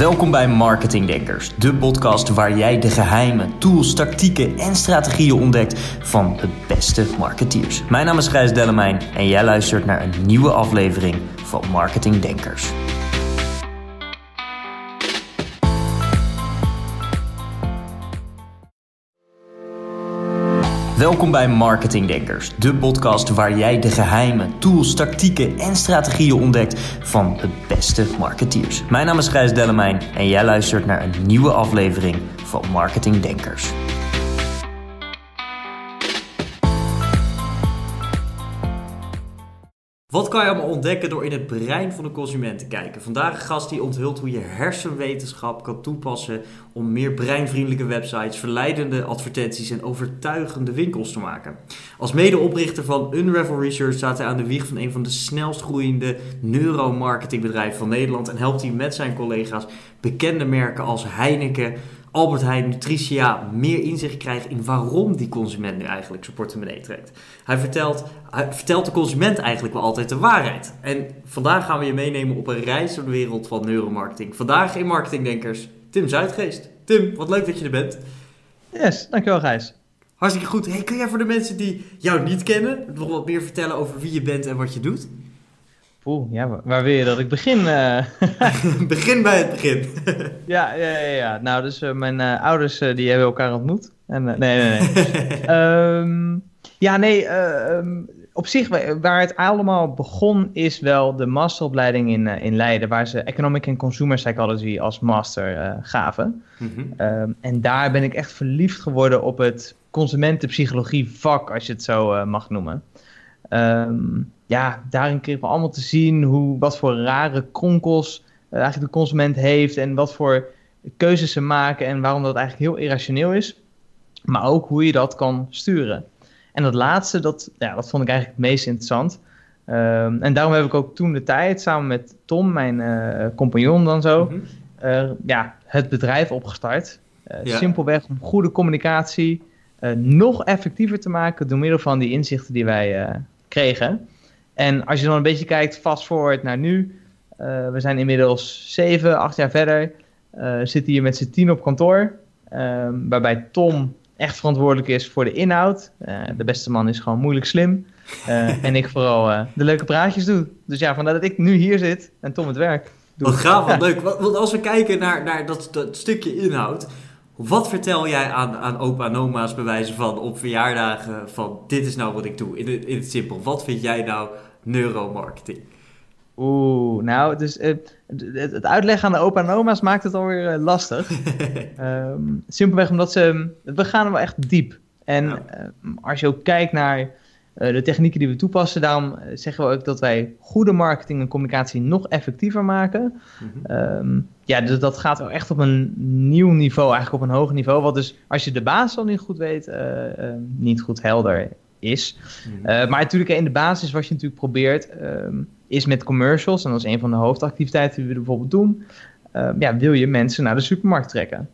Welkom bij Marketing Denkers, de podcast waar jij de geheimen, tools, tactieken en strategieën ontdekt van de beste marketeers. Mijn naam is Gijs Dellemijn en jij luistert naar een nieuwe aflevering van Marketing Denkers. Welkom bij Marketing Denkers, de podcast waar jij de geheimen, tools, tactieken en strategieën ontdekt van de beste marketeers. Mijn naam is Gijs Dellemijn en jij luistert naar een nieuwe aflevering van Marketing Denkers. Wat kan je allemaal ontdekken door in het brein van de consument te kijken? Vandaag een gast die onthult hoe je hersenwetenschap kan toepassen om meer breinvriendelijke websites, verleidende advertenties en overtuigende winkels te maken. Als medeoprichter van Unravel Research staat hij aan de wieg van een van de snelst groeiende neuromarketingbedrijven van Nederland en helpt hij met zijn collega's bekende merken als Heineken, Albert Heijn Nutritia meer inzicht krijgt in waarom die consument nu eigenlijk zijn portemonnee trekt. Hij vertelt, hij vertelt de consument eigenlijk wel altijd de waarheid. En vandaag gaan we je meenemen op een reis door de wereld van neuromarketing. Vandaag in Marketingdenkers, Tim Zuidgeest. Tim, wat leuk dat je er bent. Yes, dankjewel Gijs. Hartstikke goed. Hey, kun jij voor de mensen die jou niet kennen nog wat meer vertellen over wie je bent en wat je doet? Poeh, ja, waar wil je dat ik begin? Uh... begin bij het begin. ja, ja, ja, ja, Nou, dus uh, mijn uh, ouders die hebben elkaar ontmoet. En, nee, nee, nee. um, ja, nee, um, op zich, waar het allemaal begon, is wel de masteropleiding in, in Leiden, waar ze Economic and Consumer Psychology als master gaven. Mm -hmm. um, en daar ben ik echt verliefd geworden op het consumentenpsychologie vak, als je het zo mag noemen. Um, ja, daarin kregen we allemaal te zien hoe, wat voor rare kronkels uh, eigenlijk de consument heeft en wat voor keuzes ze maken en waarom dat eigenlijk heel irrationeel is. Maar ook hoe je dat kan sturen. En dat laatste, dat, ja, dat vond ik eigenlijk het meest interessant. Um, en daarom heb ik ook toen de tijd samen met Tom, mijn uh, compagnon dan zo, mm -hmm. uh, ja, het bedrijf opgestart. Ja. Simpelweg om goede communicatie nog effectiever te maken door middel van die inzichten die wij kregen. En als je dan een beetje kijkt, fast forward naar nu. Uh, we zijn inmiddels zeven, acht jaar verder. Uh, zitten hier met z'n tien op kantoor. Uh, waarbij Tom echt verantwoordelijk is voor de inhoud. Uh, de beste man is gewoon moeilijk slim. en ik vooral de leuke praatjes doe. Dus ja, vandaar dat ik nu hier zit en Tom het werk doet. Wat gaaf, wat leuk. Want als we kijken naar, naar dat, dat stukje inhoud. Wat vertel jij aan, aan opa en oma's bewijzen van op verjaardagen van dit is nou wat ik doe? In het, in het simpel, wat vind jij nou neuromarketing? Oeh, nou, dus uh, het, het, uitleggen aan de opa en oma's maakt het alweer uh, lastig. um, simpelweg omdat ze, we gaan wel echt diep. En ja. uh, als je ook kijkt naar de technieken die we toepassen, daarom zeggen we ook dat wij goede marketing en communicatie nog effectiever maken. Mm -hmm. um, ja, dus dat gaat wel echt op een nieuw niveau, eigenlijk op een hoog niveau. Wat dus, als je de basis al niet goed weet, niet goed helder is. Mm. Uh, maar natuurlijk in de basis wat je natuurlijk probeert um, is met commercials, en dat is een van de hoofdactiviteiten die we bijvoorbeeld doen, uh, ja, wil je mensen naar de supermarkt trekken.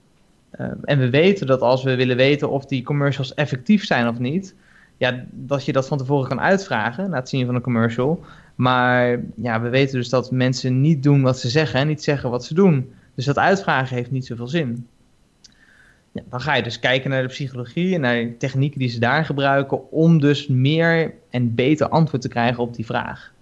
Uh, en we weten dat als we willen weten of die commercials effectief zijn of niet, ja, dat je dat van tevoren kan uitvragen na het zien van een commercial. Maar ja, we weten dus dat mensen niet doen wat ze zeggen en niet zeggen wat ze doen. Dus dat uitvragen heeft niet zoveel zin. Ja, dan ga je dus kijken naar de psychologie en naar de technieken die ze daar gebruiken om dus meer en beter antwoord te krijgen op die vraag.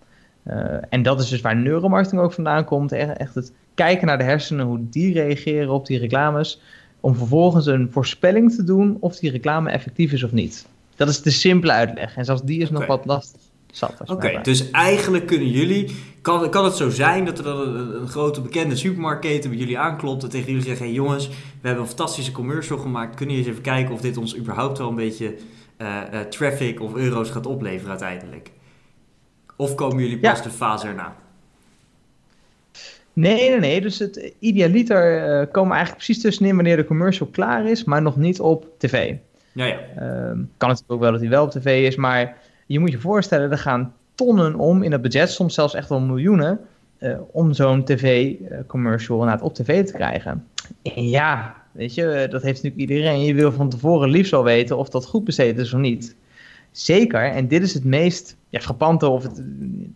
Uh, en dat is dus waar neuromarketing ook vandaan komt. Echt het kijken naar de hersenen, hoe die reageren op die reclames. Om vervolgens een voorspelling te doen of die reclame effectief is of niet. Dat is de simpele uitleg. En zelfs die is okay. nog wat lastig. Oké, okay, dus eigenlijk kunnen jullie, kan, kan het zo zijn dat er dan een, een grote bekende supermarktketen bij jullie aanklopt en tegen jullie zegt, hey jongens, we hebben een fantastische commercial gemaakt, kunnen jullie eens even kijken of dit ons überhaupt wel een beetje uh, uh, traffic of euro's gaat opleveren uiteindelijk? Of komen jullie pas ja. de fase erna? Nee, nee, nee. Dus het idealiter uh, komen eigenlijk precies tussenin wanneer de commercial klaar is, maar nog niet op tv. Ja, ja. kan het ook wel dat hij wel op tv is, maar je moet je voorstellen, er gaan tonnen om in het budget, soms zelfs echt wel miljoenen, uh, om zo'n tv-commercial op tv te krijgen. En ja, weet je, dat heeft natuurlijk iedereen. Je wil van tevoren liefst wel weten of dat goed besteed is of niet. Zeker, en dit is het meest ja, frappante of het,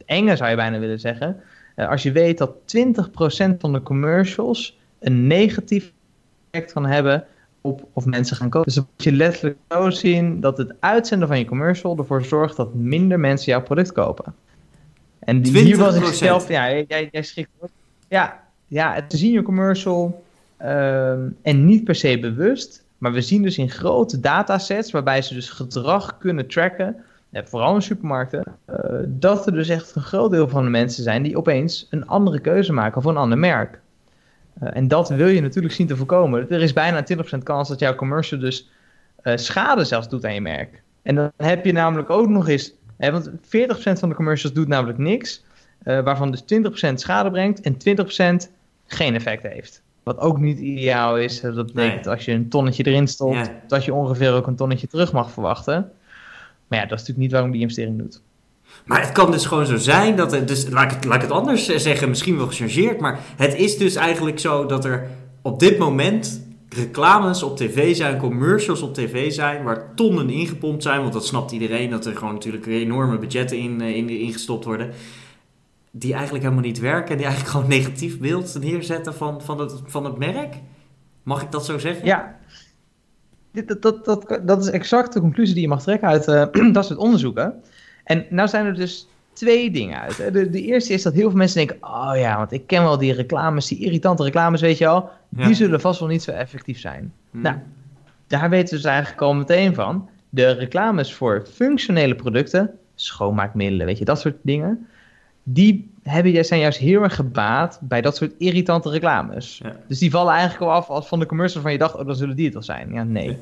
enge zou je bijna willen zeggen. Uh, als je weet dat 20% van de commercials een negatief effect kan hebben op of mensen gaan kopen. Dus dan moet je letterlijk zo zien dat het uitzenden van je commercial ervoor zorgt dat minder mensen jouw product kopen. En die- hier was ik 20%. zelf, ja, jij, jij schrikt. Ja, ja, het zien je commercial ehm, en niet per se bewust, maar we zien dus in grote datasets waarbij ze dus gedrag kunnen tracken, eh, vooral in supermarkten, eh, dat er dus echt een groot deel van de mensen zijn die opeens een andere keuze maken voor een ander merk. Eh, en dat wil je natuurlijk zien te voorkomen. Er is bijna 20% kans dat jouw commercial dus eh, schade zelfs doet aan je merk. En dan heb je namelijk ook nog eens, hè, want 40% van de commercials doet namelijk niks, eh, waarvan dus 20% schade brengt en 20% geen effect heeft. Wat ook niet ideaal is. Dat betekent Nee. als je een tonnetje erin stopt, Ja. dat je ongeveer ook een tonnetje terug mag verwachten. Maar ja, dat is natuurlijk niet waarom die investering doet. Maar het kan dus gewoon zo zijn dat er, dus laat ik het, het anders eh, zeggen, misschien wel gechargeerd, maar het is dus eigenlijk zo dat er op dit moment reclames op tv zijn, commercials op tv zijn, waar tonnen ingepompt zijn, want dat snapt iedereen, dat er gewoon natuurlijk enorme budgetten in, eh, in, ingestopt worden, die eigenlijk helemaal niet werken en die eigenlijk gewoon negatief beeld neerzetten van, van, het, van het merk. Mag ik dat zo zeggen? Ja, dat, dat, dat, dat is exact de conclusie die je mag trekken uit eh, dat soort onderzoeken. En nou zijn er dus twee dingen uit. hè. De, de eerste is dat heel veel mensen denken: oh ja, want ik ken wel die reclames, die irritante reclames, weet je al. Die Ja. zullen vast wel niet zo effectief zijn. Hm. Nou, daar weten we dus eigenlijk al meteen van. De reclames voor functionele producten, schoonmaakmiddelen, weet je, dat soort dingen. Die hebben, zijn juist heel erg gebaat bij dat soort irritante reclames. Ja. Dus die vallen eigenlijk al af als van de commercial van je dacht, oh, dan zullen die het wel zijn. Ja, nee.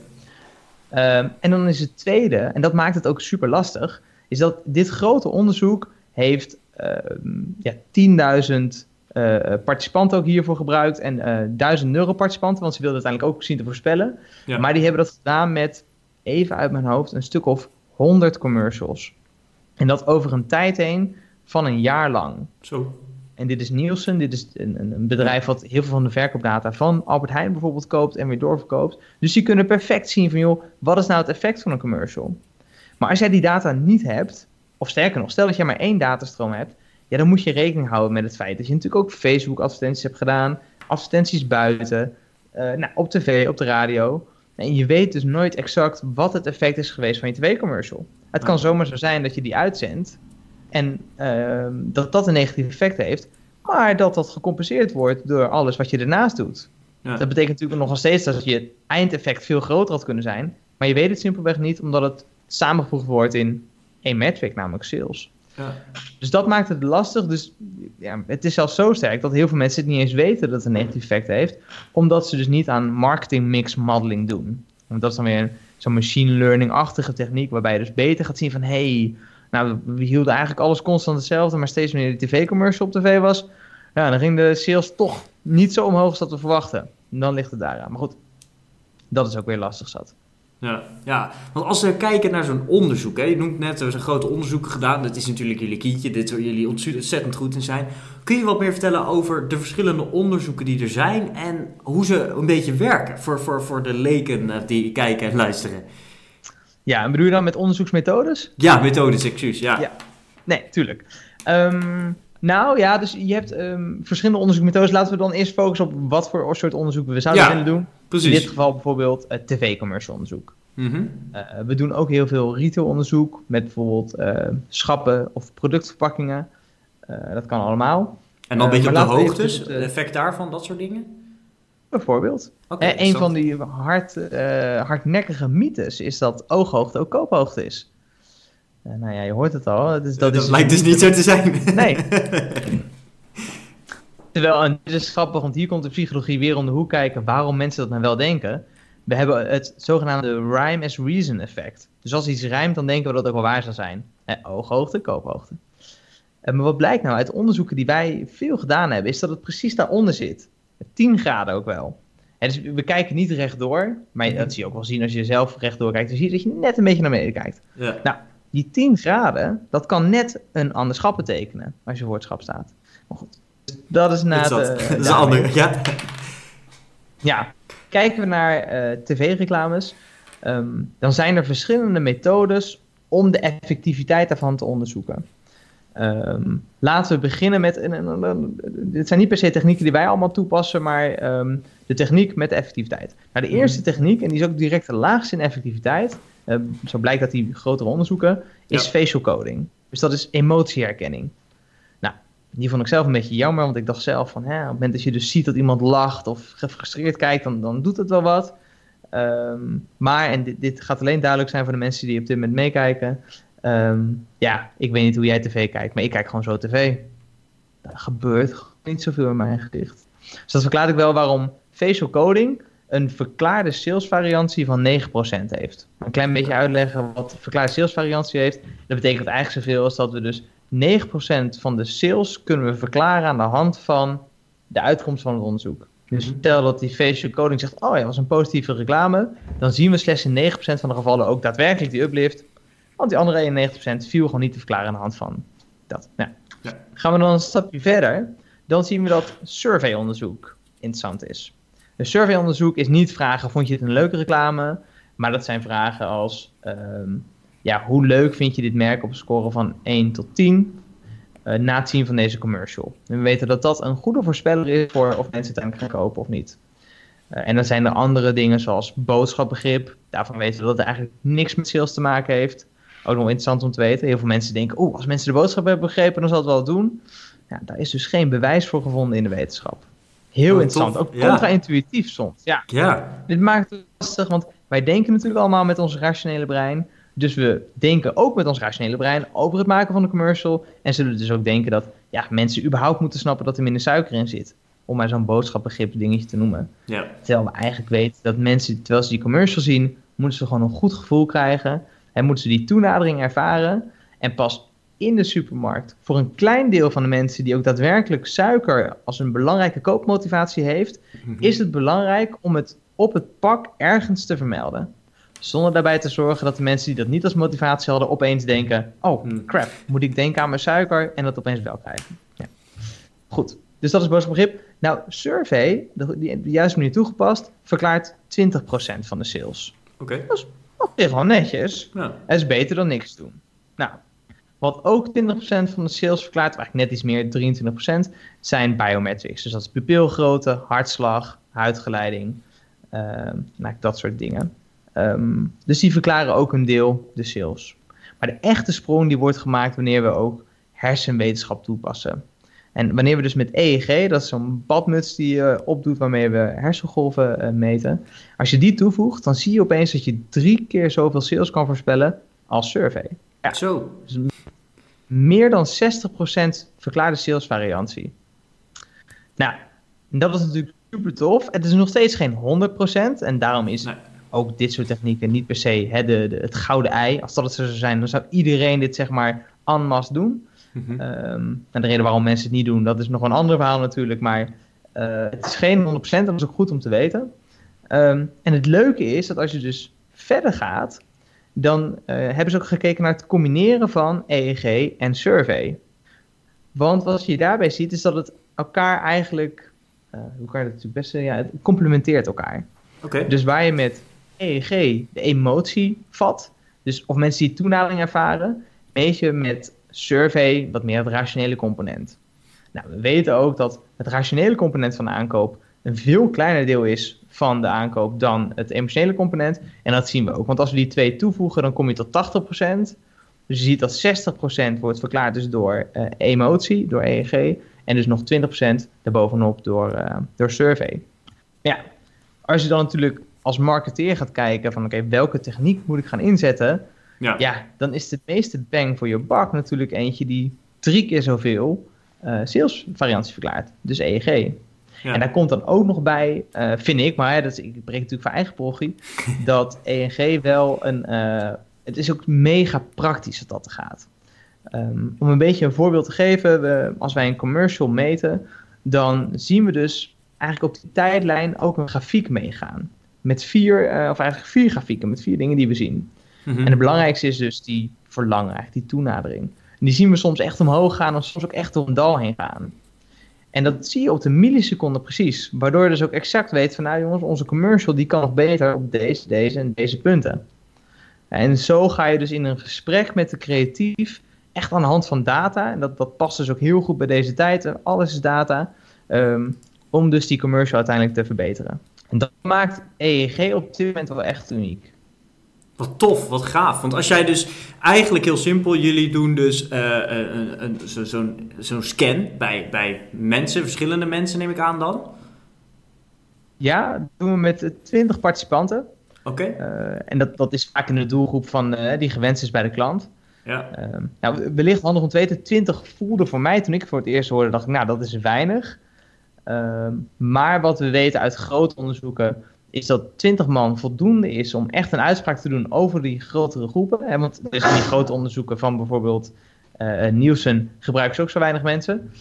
Ehm, en dan is het tweede, en dat maakt het ook super lastig, is dat dit grote onderzoek heeft ehm, ja, 10.000 eh, participanten ook hiervoor gebruikt en eh 1000 neuroparticipanten, want ze wilden uiteindelijk ook zien te voorspellen. Ja. Maar die hebben dat gedaan met, even uit mijn hoofd, een stuk of 100 commercials. En dat over een tijd heen van een jaar lang. Zo. En dit is Nielsen, dit is een, een een bedrijf wat heel veel van de verkoopdata van Albert Heijn bijvoorbeeld koopt en weer doorverkoopt. Dus die kunnen perfect zien van joh, wat is nou het effect van een commercial? Maar als jij die data niet hebt, of sterker nog, stel dat jij maar één datastroom hebt, ja, dan moet je rekening houden met het feit dat je natuurlijk ook Facebook advertenties hebt gedaan, advertenties buiten, eh, nou, op tv, op de radio. En je weet dus nooit exact wat het effect is geweest van je tv-commercial. Het kan zomaar zo zijn dat je die uitzendt en ehm, dat dat een negatief effect heeft, maar dat dat gecompenseerd wordt door alles wat je ernaast doet. Ja. Dat betekent natuurlijk nog steeds dat je eindeffect veel groter had kunnen zijn, maar je weet het simpelweg niet omdat het samengevoegd wordt in één metric, namelijk sales. Ja. Dus dat maakt het lastig. Dus ja, het is zelfs zo sterk dat heel veel mensen het niet eens weten dat het een negatief effect heeft, omdat ze dus niet aan marketing mix modeling doen. Want dat is dan weer een- zo'n machine learning-achtige techniek, waarbij je dus beter gaat zien van hé, hey, nou, we, hielden eigenlijk alles constant hetzelfde, maar steeds wanneer die tv-commercial op tv was, ja, dan ging de sales toch niet zo omhoog als dat we verwachten. En dan ligt het daaraan. Maar goed, dat is ook weer lastig zat. Ja, ja, want als we kijken naar zo'n onderzoek, hè, je noemt net, er zijn grote onderzoeken gedaan, dat is natuurlijk jullie kindje, dit waar jullie ontzettend goed in zijn. Kun je wat meer vertellen over de verschillende onderzoeken die er zijn en hoe ze een beetje werken voor, voor, voor de leken eh, die kijken en luisteren? Ja, en bedoel je dan met onderzoeksmethodes? Ja, methodes, excuus, ja. Ja. Nee, tuurlijk. Ehm, nou ja, dus je hebt ehm, verschillende onderzoekmethodes. Laten we dan eerst focussen op wat voor soort onderzoeken we zouden Ja, willen doen. In precies. dit geval bijvoorbeeld eh, tv-commercial onderzoek. Mhm. Eh, we doen ook heel veel retail-onderzoek met bijvoorbeeld eh, schappen of productverpakkingen. Eh, dat kan allemaal. En dan een beetje op de hoogtes, het, effect daarvan, dat soort dingen? Bijvoorbeeld. Eh, een van die hard, hardnekkige mythes is dat ooghoogte ook koophoogte is. Nou ja, je hoort het al. Het is, dat dat is lijkt dus niet zo te zijn. Nee. Terwijl, en dit is grappig, want hier komt de psychologie weer om de hoek kijken waarom mensen dat nou wel denken. We hebben het zogenaamde rhyme as reason effect. Dus als iets rijmt, dan denken we dat het ook wel waar zou zijn. Eh, ooghoogte, koophoogte. Eh, maar wat blijkt nou uit onderzoeken die wij veel gedaan hebben, is dat het precies daaronder zit. 10 graden ook wel. En dus we kijken niet rechtdoor, maar dat zie je ook wel zien als je zelf rechtdoor kijkt. Dan zie je dat je net een beetje naar beneden kijkt. Ja. Die 10 graden, dat kan net een ander schap betekenen als je voor het schap staat. Maar goed, dat is na Is de, dat, is ander, ja. Ja, kijken we naar eh, tv-reclames, ehm, dan zijn er verschillende methodes om de effectiviteit daarvan te onderzoeken. Ehm, laten we beginnen met. dit zijn niet per se technieken die wij allemaal toepassen, maar ehm, de techniek met de effectiviteit. Nou, de eerste mhm. techniek, en die is ook direct de laagste in effectiviteit, uh, zo blijkt dat die grotere onderzoeken, is facial coding. Dus dat is emotieherkenning. Die vond ik zelf een beetje jammer, want ik dacht zelf van, hè, op het moment dat je dus ziet dat iemand lacht of gefrustreerd kijkt, dan, dan doet het wel wat. Ehm, maar, en dit, dit, gaat alleen duidelijk zijn voor de mensen die op dit moment meekijken. Ehm, ja, ik weet niet hoe jij tv kijkt, maar ik kijk gewoon zo tv. Er gebeurt niet zoveel in mijn gezicht. Dus dat verklaart ik wel waarom facial coding een verklaarde salesvariantie van 9% heeft. Een klein beetje uitleggen wat verklaarde salesvariantie heeft. Dat betekent eigenlijk zoveel als dat we dus 9% van de sales kunnen we verklaren aan de hand van de uitkomst van het onderzoek. Dus mhm. stel dat die facial coding zegt, oh ja, dat was een positieve reclame, dan zien we slechts in 9% van de gevallen ook daadwerkelijk die uplift, want die andere 91% viel gewoon niet te verklaren aan de hand van dat. Nou, ja. Gaan we dan een stapje verder, dan zien we dat surveyonderzoek interessant is. Een surveyonderzoek is niet vragen, vond je het een leuke reclame? Maar dat zijn vragen als, ehm, ja, hoe leuk vind je dit merk op een score van 1 tot 10? Uh, eh, na het zien van deze commercial. En we weten dat dat een goede voorspeller is voor of mensen het aan gaan kopen of niet. Uh, en dan zijn er andere dingen zoals boodschapbegrip. Daarvan weten we dat het eigenlijk niks met sales te maken heeft. Ook nog interessant om te weten. Heel veel mensen denken, oh, als mensen de boodschap hebben begrepen, dan zal het wel doen. Ja, daar is dus geen bewijs voor gevonden in de wetenschap. Heel oh, interessant. Ook contra-intuïtief soms. Ja. ja. Dit maakt het lastig, want wij denken natuurlijk allemaal met ons rationele brein. Dus we denken ook met ons rationele brein over het maken van een commercial. En zullen dus ook denken dat ja, mensen überhaupt moeten snappen dat er minder suiker in zit. Om maar zo'n boodschapbegrip dingetje te noemen. Ja. Terwijl we eigenlijk weten dat mensen, terwijl ze die commercial zien, moeten ze gewoon een goed gevoel krijgen. En moeten ze die toenadering ervaren. En pas in de supermarkt, voor een klein deel van de mensen die ook daadwerkelijk suiker als een belangrijke koopmotivatie heeft, mhm. is het belangrijk om het op het pak ergens te vermelden. Zonder daarbij te zorgen dat de mensen die dat niet als motivatie hadden opeens denken: oh hmm. crap, moet ik denken aan mijn suiker en dat opeens wel krijgen. Ja. Goed, dus dat is boodschapbegrip. Nou, survey, de, die, de juiste manier toegepast, verklaart 20% van de sales. Oké. Dat is op zich wel netjes. Ja. Het is beter dan niks doen. Nou, wat ook 20% van de sales verklaart, eigenlijk net iets meer, 23%, zijn biometrics. Dus dat is pupilgrootte, hartslag, huidgeleiding, uh, nou, dat soort dingen. Ehm, dus die verklaren ook een deel de sales. Maar de echte sprong die wordt gemaakt wanneer we ook hersenwetenschap toepassen. En wanneer we dus met EEG, dat is zo'n badmuts die je opdoet waarmee we hersengolven uh, meten. Als je die toevoegt, dan zie je opeens dat je drie keer zoveel sales kan voorspellen als survey. Ja. Zo. Dus meer dan 60% verklaarde salesvariantie. Nou, dat is natuurlijk super tof. Het is nog steeds geen 100% en daarom is ook dit soort technieken niet per se hè, de, de, het gouden ei. Als dat het zo zou zijn, dan zou iedereen dit zeg maar en masse doen. Mhm. Ehm, en de reden waarom mensen het niet doen, dat is nog een ander verhaal natuurlijk. Maar uh, het is geen 100%, dat is ook goed om te weten. Ehm, en het leuke is dat als je dus verder gaat, dan uh, hebben ze ook gekeken naar het combineren van EEG en survey. Want wat je daarbij ziet, is dat het elkaar eigenlijk, uh, hoe kan je dat natuurlijk best ja, het complementeert elkaar. Okay. Dus waar je met EEG de emotie vat, dus of mensen die toenadering ervaren, meet je met survey wat meer het rationele component. Nou, we weten ook dat het rationele component van de aankoop een veel kleiner deel is van de aankoop dan het emotionele component. En dat zien we ook. Want als we die twee toevoegen, dan kom je tot 80%. Dus je ziet dat 60% wordt verklaard dus door uh, emotie, door EEG. En dus nog 20% daarbovenop door, uh, door survey. Ja, als je dan natuurlijk als marketeer gaat kijken van oké, welke techniek moet ik gaan inzetten? Ja. ja, dan is de meeste bang voor je bak natuurlijk eentje die drie keer zoveel uh, salesvariantie verklaart. Dus EEG. En daar komt dan ook nog bij, uh, vind ik, maar dat is, ik breek natuurlijk van eigen progie, dat ENG wel een. Uh, het is ook mega praktisch dat dat gaat. Um, om een beetje een voorbeeld te geven, we, als wij een commercial meten, dan zien we dus eigenlijk op die tijdlijn ook een grafiek meegaan. Met vier, uh, of eigenlijk vier grafieken, met vier dingen die we zien. Mm -hmm. En het belangrijkste is dus die verlangen, eigenlijk die toenadering. En die zien we soms echt omhoog gaan, of soms ook echt door een dal heen gaan. En dat zie je op de milliseconde precies. Waardoor je dus ook exact weet van nou jongens, onze commercial die kan nog beter op deze, deze en deze punten. En zo ga je dus in een gesprek met de creatief echt aan de hand van data. En dat, dat past dus ook heel goed bij deze tijd. Alles is data. Ehm, om dus die commercial uiteindelijk te verbeteren. En dat maakt EEG op dit moment wel echt uniek. Wat tof, wat gaaf. Want als jij dus eigenlijk heel simpel, jullie doen dus uh, zo'n zo scan bij, bij mensen, verschillende mensen neem ik aan dan? Ja, dat doen we met 20 participanten. Oké. Uh, en dat, dat is vaak in de doelgroep van, uh, die gewenst is bij de klant. Ja. Uh, nou, wellicht handig om te weten, 20 voelde voor mij toen ik voor het eerst hoorde, dacht ik, nou, dat is weinig. Ehm, maar wat we weten uit grote onderzoeken is dat 20 man voldoende is om echt een uitspraak te doen over die grotere groepen. Hè, want er zijn die grote onderzoeken van bijvoorbeeld uh, Nielsen gebruiken ze ook zo weinig mensen.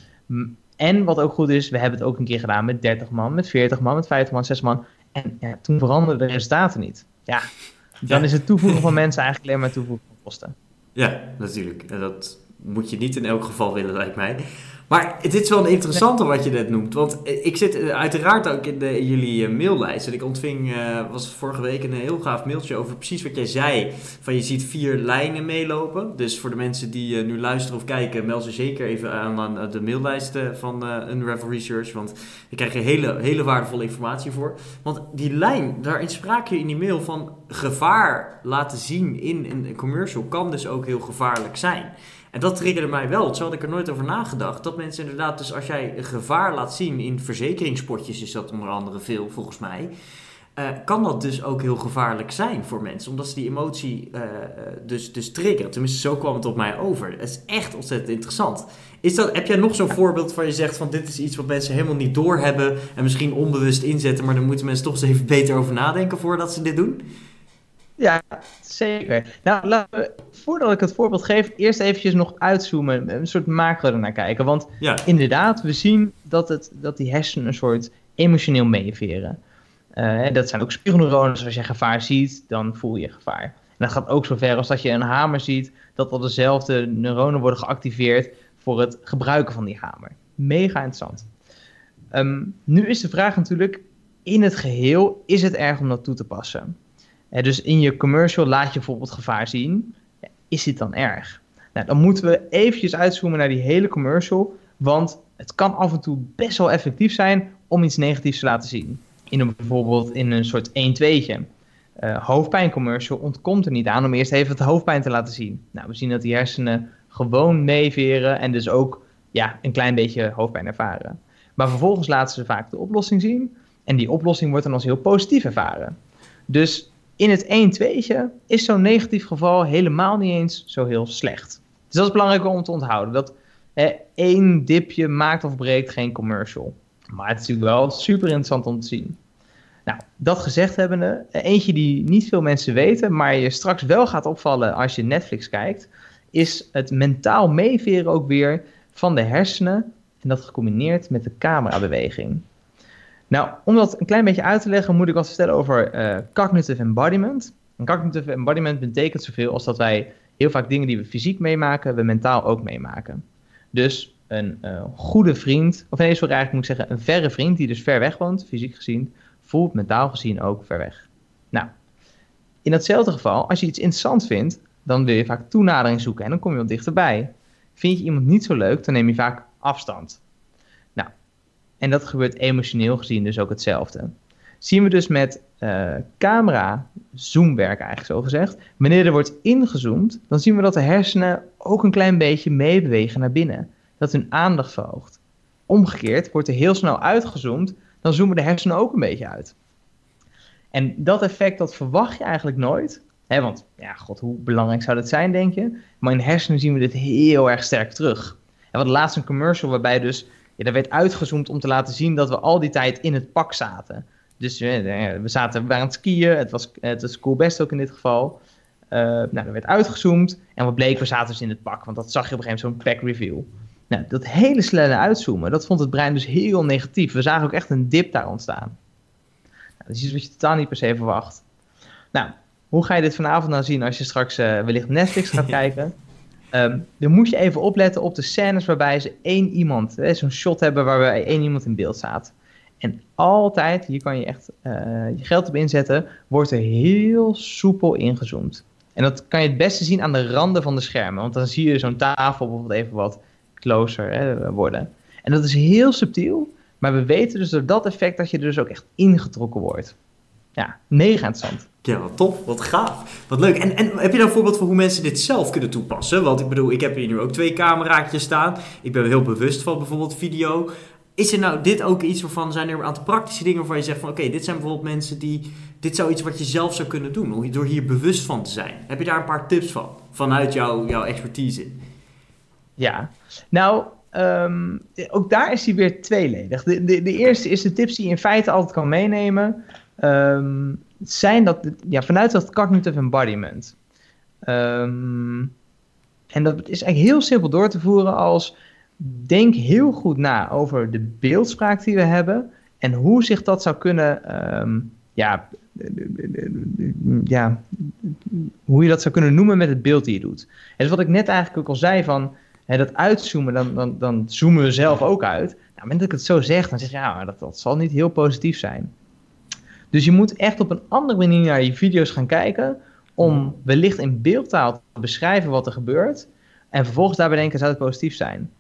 En wat ook goed is, we hebben het ook een keer gedaan met 30 man, met 40 man, met 50 man, 6 man. En ja, toen veranderden de resultaten niet. Ja, dan is het toevoegen van mensen eigenlijk alleen maar toevoegen van kosten. Ja, natuurlijk. En dat moet je niet in elk geval willen, lijkt mij. Maar het is wel een interessante wat je net noemt. Want ik zit eh, uiteraard ook in, jullie eh, maillijst. En ik ontving, uh, was vorige week een heel gaaf mailtje over precies wat jij zei. Van je ziet vier lijnen meelopen. Dus voor de mensen die nu luisteren of kijken, meld ze zeker even aan, aan de maillijst van Unravel Research. Want ik krijg er hele, hele waardevolle informatie voor. Want die lijn, daarin sprak je in die mail van gevaar laten zien in een commercial kan dus ook heel gevaarlijk zijn. En dat triggerde mij wel. Zo had ik er nooit over nagedacht. Dat mensen inderdaad, dus als jij gevaar laat zien in verzekeringspotjes, is dat onder andere veel volgens mij. Uh, kan dat dus ook heel gevaarlijk zijn voor mensen, omdat ze die emotie uh, dus, dus triggeren. Tenminste, zo kwam het op mij over. Het is echt ontzettend interessant. Is dat, heb jij nog zo'n voorbeeld van je zegt van dit is iets wat mensen helemaal niet doorhebben en misschien onbewust inzetten, maar dan moeten mensen toch eens even beter over nadenken voordat ze dit doen? Ja, zeker. Nou, laten we, voordat ik het voorbeeld geef, eerst eventjes nog uitzoomen, een soort macro ernaar kijken. Want ja. inderdaad, we zien dat, het, dat die hersenen een soort emotioneel meeveren. Uh, dat zijn ook spiegelneuronen, dus als je gevaar ziet, dan voel je gevaar. En dat gaat ook zo ver als dat je een hamer ziet, dat al dezelfde neuronen worden geactiveerd voor het gebruiken van die hamer. Mega interessant. Um, nu is de vraag natuurlijk, in het geheel, is het erg om dat toe te passen? Dus in je commercial laat je bijvoorbeeld gevaar zien. Is dit dan erg? Nou, dan moeten we eventjes uitzoomen naar die hele commercial. Want het kan af en toe best wel effectief zijn om iets negatiefs te laten zien. In een, bijvoorbeeld in een soort 1-2'tje. Uh, hoofdpijncommercial ontkomt er niet aan om eerst even het hoofdpijn te laten zien. Nou, we zien dat die hersenen gewoon meeveren en dus ook ja, een klein beetje hoofdpijn ervaren. Maar vervolgens laten ze vaak de oplossing zien. En die oplossing wordt dan als heel positief ervaren. Dus in het 1-2'tje is zo'n negatief geval helemaal niet eens zo heel slecht. Dus dat is belangrijk om te onthouden. Dat hè, één dipje maakt of breekt geen commercial. Maar het is natuurlijk wel super interessant om te zien. Nou, dat gezegd hebbende, eentje die niet veel mensen weten, maar je straks wel gaat opvallen als je Netflix kijkt, is het mentaal meeveren ook weer van de hersenen en dat gecombineerd met de camerabeweging. Nou, om dat een klein beetje uit te leggen, moet ik wat vertellen over uh, cognitive embodiment. En cognitive embodiment betekent zoveel als dat wij heel vaak dingen die we fysiek meemaken, we mentaal ook meemaken. Dus een uh, goede vriend, of nee, sorry, eigenlijk moet ik zeggen, een verre vriend die dus ver weg woont, fysiek gezien, voelt mentaal gezien ook ver weg. Nou, in datzelfde geval, als je iets interessant vindt, dan wil je vaak toenadering zoeken en dan kom je wat dichterbij. Vind je iemand niet zo leuk, dan neem je vaak afstand. En dat gebeurt emotioneel gezien dus ook hetzelfde. Zien we dus met uh, camera zoomwerk eigenlijk zo gezegd. Wanneer er wordt ingezoomd, dan zien we dat de hersenen ook een klein beetje meebewegen naar binnen. Dat hun aandacht verhoogt. Omgekeerd wordt er heel snel uitgezoomd, dan zoomen de hersenen ook een beetje uit. En dat effect dat verwacht je eigenlijk nooit. Hè, want ja, god, hoe belangrijk zou dat zijn, denk je? Maar in hersenen zien we dit heel erg sterk terug. En wat laatst een commercial waarbij dus ja, daar werd uitgezoomd om te laten zien dat we al die tijd in het pak zaten. Dus eh, we, zaten, we waren aan het skiën, het was, het was cool best ook in dit geval. Uh, nou, er werd uitgezoomd en wat bleek, we zaten dus in het pak, want dat zag je op een gegeven moment zo'n pack review. Nou, dat hele snelle uitzoomen, dat vond het brein dus heel negatief. We zagen ook echt een dip daar ontstaan. Nou, dat is iets wat je totaal niet per se verwacht. Nou, hoe ga je dit vanavond nou zien als je straks uh, wellicht Netflix gaat kijken? Um, dan moet je even opletten op de scènes waarbij ze één iemand, zo'n shot hebben waarbij één iemand in beeld staat. En altijd, hier kan je echt uh, je geld op inzetten, wordt er heel soepel ingezoomd. En dat kan je het beste zien aan de randen van de schermen. Want dan zie je zo'n tafel bijvoorbeeld even wat closer hè, worden. En dat is heel subtiel. Maar we weten dus door dat effect dat je er dus ook echt ingetrokken wordt. Ja, mega interessant. Ja, wat tof, wat gaaf, wat leuk. En, en heb je dan een voorbeeld van hoe mensen dit zelf kunnen toepassen? Want ik bedoel, ik heb hier nu ook twee cameraatjes staan. Ik ben heel bewust van bijvoorbeeld video. Is er nou dit ook iets waarvan, zijn er een aantal praktische dingen waarvan je zegt van... Oké, dit zijn bijvoorbeeld mensen die, dit zou iets wat je zelf zou kunnen doen. Door hier bewust van te zijn. Heb je daar een paar tips van, vanuit jouw, jouw expertise? Ja, nou, ehm, ook daar is hij weer tweeledig. De, de, de eerste is de tips die je in feite altijd kan meenemen... Ehm, zijn dat, ja, vanuit dat cognitive embodiment. Um, en dat is eigenlijk heel simpel door te voeren als denk heel goed na over de beeldspraak die we hebben en hoe zich dat zou kunnen, um, ja, ja, hoe je dat zou kunnen noemen met het beeld die je doet. En dus wat ik net eigenlijk ook al zei van hè, dat uitzoomen, dan, dan, dan zoomen we zelf ook uit. Nou, op het moment dat ik het zo zeg, dan zeg je ja, dat, dat zal niet heel positief zijn. Dus je moet echt op een andere manier naar je video's gaan kijken. Om wellicht in beeldtaal te beschrijven wat er gebeurt. En vervolgens daarbij denken, zou het positief zijn?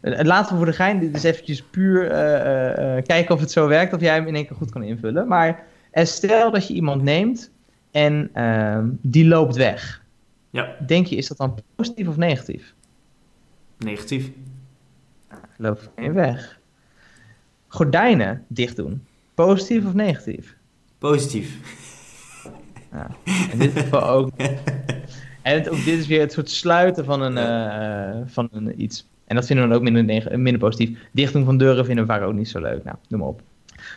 Laten we voor de gein dit is eventjes puur uh, uh, kijken of het zo werkt. Of jij hem in één keer goed kan invullen. Maar stel dat je iemand neemt en ehm, die loopt weg. Ja. Denk je, is dat dan positief of negatief? Negatief. Loopt geen weg. Gordijnen dicht doen. Positief of negatief? Positief. Ja, in dit geval ook. En het, ook dit is weer het soort sluiten van, een, uh, van een, iets. En dat vinden we dan ook minder, minder positief. Dicht doen van deuren vinden we vaak ook niet zo leuk. Nou, noem maar op.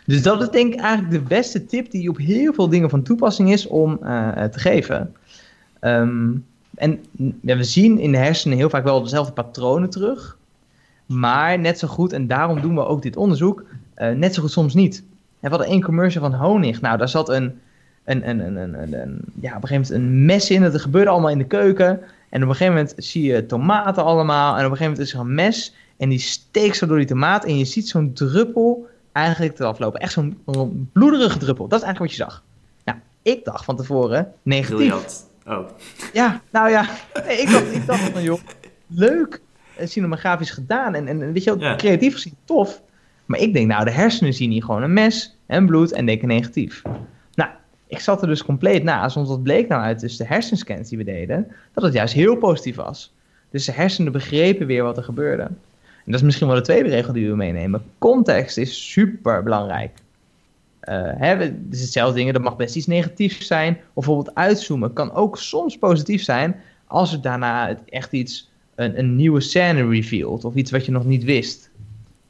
Dus dat is denk ik eigenlijk de beste tip die op heel veel dingen van toepassing is om uh, te geven. Um, en ja, we zien in de hersenen heel vaak wel dezelfde patronen terug. Maar net zo goed, en daarom doen we ook dit onderzoek, uh, net zo goed soms niet. En we hadden één commercial van honig. Nou, daar zat een, een, een, een, een, een, ja, op een gegeven moment een mes in. Dat gebeurde allemaal in de keuken. En op een gegeven moment zie je tomaten allemaal. En op een gegeven moment is er een mes. En die steekt zo door die tomaat. En je ziet zo'n druppel eigenlijk eraf lopen. Echt zo'n bloederige druppel. Dat is eigenlijk wat je zag. Nou, ik dacht van tevoren negatief. Briljant. Oh. Ja, nou ja. ik dacht, ik dacht van joh, leuk. Cinematografisch gedaan. En, en weet je wel, ja. creatief gezien tof. Maar ik denk, nou, de hersenen zien hier gewoon een mes en bloed en denken negatief. Nou, ik zat er dus compleet naast, want wat bleek nou uit dus de hersenscans die we deden, dat het juist heel positief was. Dus de hersenen begrepen weer wat er gebeurde. En dat is misschien wel de tweede regel die we meenemen. Context is super belangrijk. Hè, het is hetzelfde ding, dat mag best iets negatiefs zijn. Of bijvoorbeeld uitzoomen kan ook soms positief zijn als het daarna echt iets, een, nieuwe scène revealt of iets wat je nog niet wist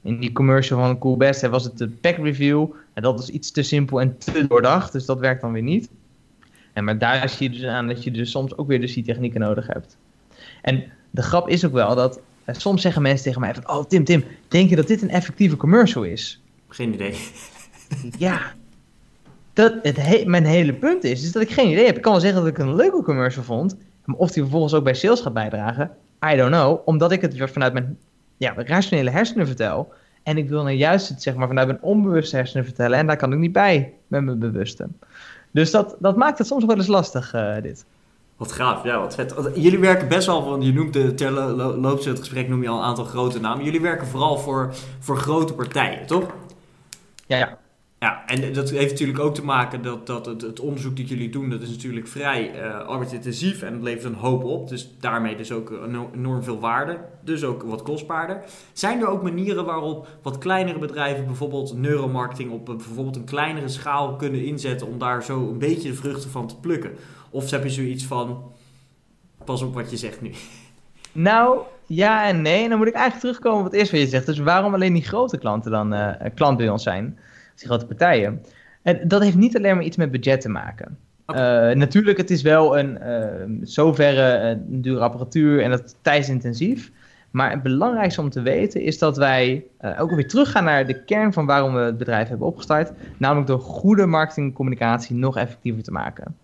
in die commercial van Cool Best was het de pack review. En dat is iets te simpel en te doordacht, dus dat werkt dan weer niet. En maar daar zie je dus aan dat je dus soms ook weer dus die technieken nodig hebt. En de grap is ook wel dat eh, soms zeggen mensen tegen mij van... Oh Tim, Tim, denk je dat dit een effectieve commercial is? Geen idee. ja. Dat het he mijn hele punt is, is dat ik geen idee heb. Ik kan wel zeggen dat ik een leuke commercial vond. Maar of die vervolgens ook bij sales gaat bijdragen, I don't know. Omdat ik het weer vanuit mijn ja, rationele hersenen vertel. En ik wil nou juist het zeg maar, vanuit mijn onbewuste hersenen vertellen. En daar kan ik niet bij met mijn bewuste. Dus dat, dat maakt het soms wel eens lastig, uh, dit. Wat gaaf, ja, wat vet. Jullie werken best wel van, je noemt de, ter loop het gesprek noem je al een aantal grote namen. Jullie werken vooral voor, voor grote partijen, toch? Ja, ja. Ja, en dat heeft natuurlijk ook te maken dat, dat het, het onderzoek dat jullie doen, dat is natuurlijk vrij uh, arbeidsintensief en het levert een hoop op. Dus daarmee dus ook enorm veel waarde, dus ook wat kostbaarder. Zijn er ook manieren waarop wat kleinere bedrijven bijvoorbeeld neuromarketing op bijvoorbeeld een kleinere schaal kunnen inzetten om daar zo een beetje de vruchten van te plukken? Of heb je zoiets van, pas op wat je zegt nu? Nou, ja en nee. En dan moet ik eigenlijk terugkomen op het eerste wat je zegt. Dus waarom alleen die grote klanten dan uh, klant bij ons zijn? Die grote partijen. En dat heeft niet alleen maar iets met budget te maken. Okay. Uh, natuurlijk, het is wel een uh, zoverre een dure apparatuur en dat is tijdsintensief. Maar het belangrijkste om te weten is dat wij uh, ook weer teruggaan naar de kern van waarom we het bedrijf hebben opgestart. Namelijk door goede marketing en communicatie nog effectiever te maken.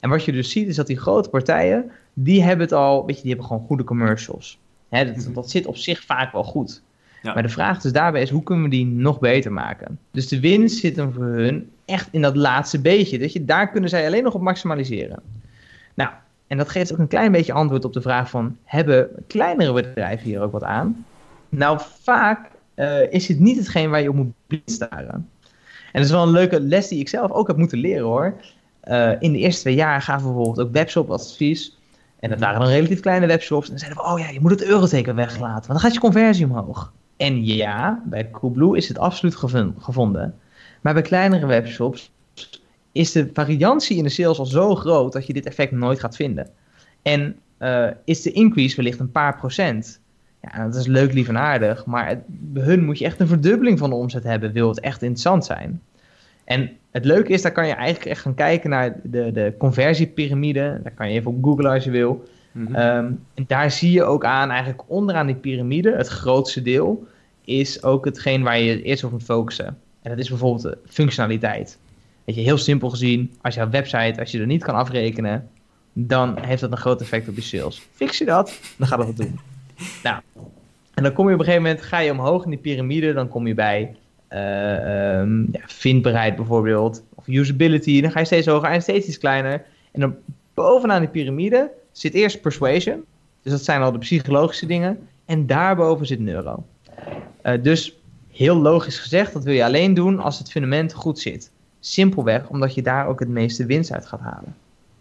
En wat je dus ziet is dat die grote partijen, die hebben het al, weet je, die hebben gewoon goede commercials. Hè, dat, mhm. dat zit op zich vaak wel goed. Maar de vraag dus daarbij is, hoe kunnen we die nog beter maken? Dus de winst zit hem voor hun echt in dat laatste beetje. Dat je, daar kunnen zij alleen nog op maximaliseren. Nou, en dat geeft ook een klein beetje antwoord op de vraag van, hebben kleinere bedrijven hier ook wat aan? Nou, vaak uh, is het niet hetgeen waar je op moet staren. En dat is wel een leuke les die ik zelf ook heb moeten leren hoor. Uh, in de eerste twee jaar gaven we bijvoorbeeld ook webshop advies. En dat waren dan relatief kleine webshops. En dan zeiden we, oh ja, je moet het euroteken weglaten, want dan gaat je conversie omhoog. En ja, bij Coolblue is het absoluut gevonden. Maar bij kleinere webshops is de variantie in de sales al zo groot dat je dit effect nooit gaat vinden. En uh, is de increase wellicht een paar procent. Ja, dat is leuk, lief en aardig. Maar bij hun moet je echt een verdubbeling van de omzet hebben, wil het echt interessant zijn. En het leuke is, daar kan je eigenlijk echt gaan kijken naar de, de conversiepyramide. Daar kan je even op googlen als je wil. Mhm. Ehm, en daar zie je ook aan, eigenlijk onderaan die piramide, het grootste deel, is ook hetgeen waar je eerst op moet focussen. En dat is bijvoorbeeld de functionaliteit. Weet je, heel simpel gezien, als jouw website, als je er niet kan afrekenen, dan heeft dat een groot effect op je sales. Fix je dat, dan gaat het wat doen. nou, en dan kom je op een gegeven moment, ga je omhoog in die piramide, dan kom je bij uh, um, ja, vindbaarheid bijvoorbeeld, of usability, dan ga je steeds hoger en steeds iets kleiner. En dan bovenaan die piramide zit eerst persuasion, dus dat zijn al de psychologische dingen, en daarboven zit neuro. Uh, dus heel logisch gezegd, dat wil je alleen doen als het fundament goed zit. Simpelweg omdat je daar ook het meeste winst uit gaat halen.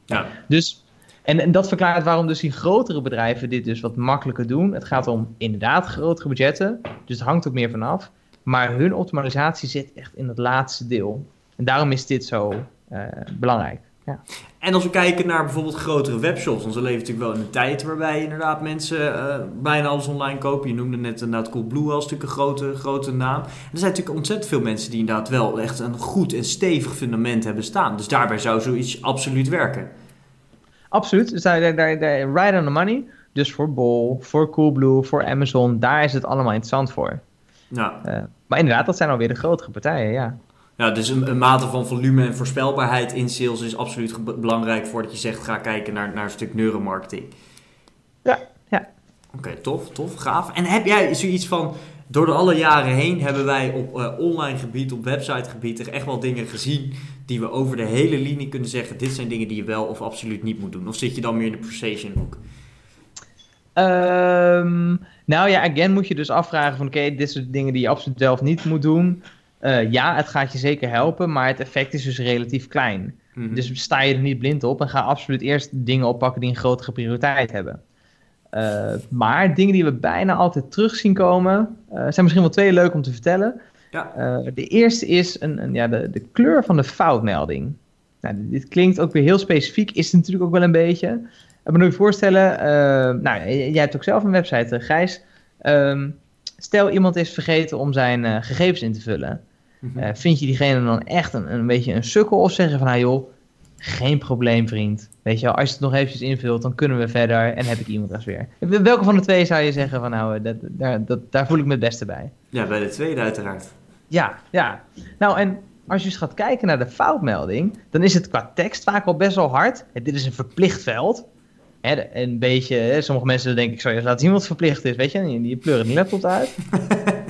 Ja. Dus, en, en dat verklaart waarom dus die grotere bedrijven dit dus wat makkelijker doen. Het gaat om inderdaad grotere budgetten, dus het hangt ook meer vanaf. Maar hun optimalisatie zit echt in het laatste deel. En daarom is dit zo uh, belangrijk. Ja. En als we kijken naar bijvoorbeeld grotere webshops, want we leven natuurlijk wel in een tijd waarbij inderdaad mensen uh, bijna alles online kopen. Je noemde net inderdaad Coolblue als natuurlijk een grote, grote naam. er zijn natuurlijk ontzettend veel mensen die inderdaad wel echt een goed en stevig fundament hebben staan. Dus daarbij zou zoiets absoluut werken. Absoluut, dus daar, daar, daar, right on the money. Dus voor Bol, voor Coolblue, voor Amazon, daar is het allemaal interessant voor. Ja. Uh, maar inderdaad, dat zijn alweer de grotere partijen, ja. Ja, dus een, een, mate van volume en voorspelbaarheid in sales is absoluut belangrijk voordat je zegt ga kijken naar, naar een stuk neuromarketing. Ja, ja. Oké, tof, tof, gaaf. En heb jij zoiets van, door de alle jaren heen hebben wij op uh, online gebied, op website gebied, echt wel dingen gezien die we over de hele linie kunnen zeggen, dit zijn dingen die je wel of absoluut niet moet doen? Of zit je dan meer in de precision hoek? Um, nou ja, again moet je dus afvragen van oké, dit soort dingen die je absoluut zelf niet moet doen. Uh, ja, het gaat je zeker helpen, maar het effect is dus relatief klein. Mm -hmm. Dus sta je er niet blind op en ga absoluut eerst dingen oppakken die een grotere prioriteit hebben. Uh, maar dingen die we bijna altijd terug zien komen, uh, zijn misschien wel twee leuk om te vertellen. Ja. de eerste is een, een, ja, de, de kleur van de foutmelding. Nou, dit klinkt ook weer heel specifiek, is het natuurlijk ook wel een beetje. Ik moet je voorstellen, nou, jij hebt ook zelf een website, Gijs. Um, stel iemand is vergeten om zijn gegevens in te vullen. Mm -hmm. vind je diegene dan echt een, een beetje een sukkel of zeggen van, nou joh, geen probleem vriend. Weet je wel, als je het nog eventjes invult, dan kunnen we verder en heb ik iemand als weer. Welke van de twee zou je zeggen van, nou, dat, daar, dat, daar voel ik me het beste bij? Ja, bij de tweede uiteraard. Ja, ja. Nou, en als je eens gaat kijken naar de foutmelding, dan is het qua tekst vaak al best wel hard. Dit is een verplicht veld een beetje, hè, sommige mensen denken, ik zou je laten zien wat verplicht is, weet je, die, die pleuren die laptop uit.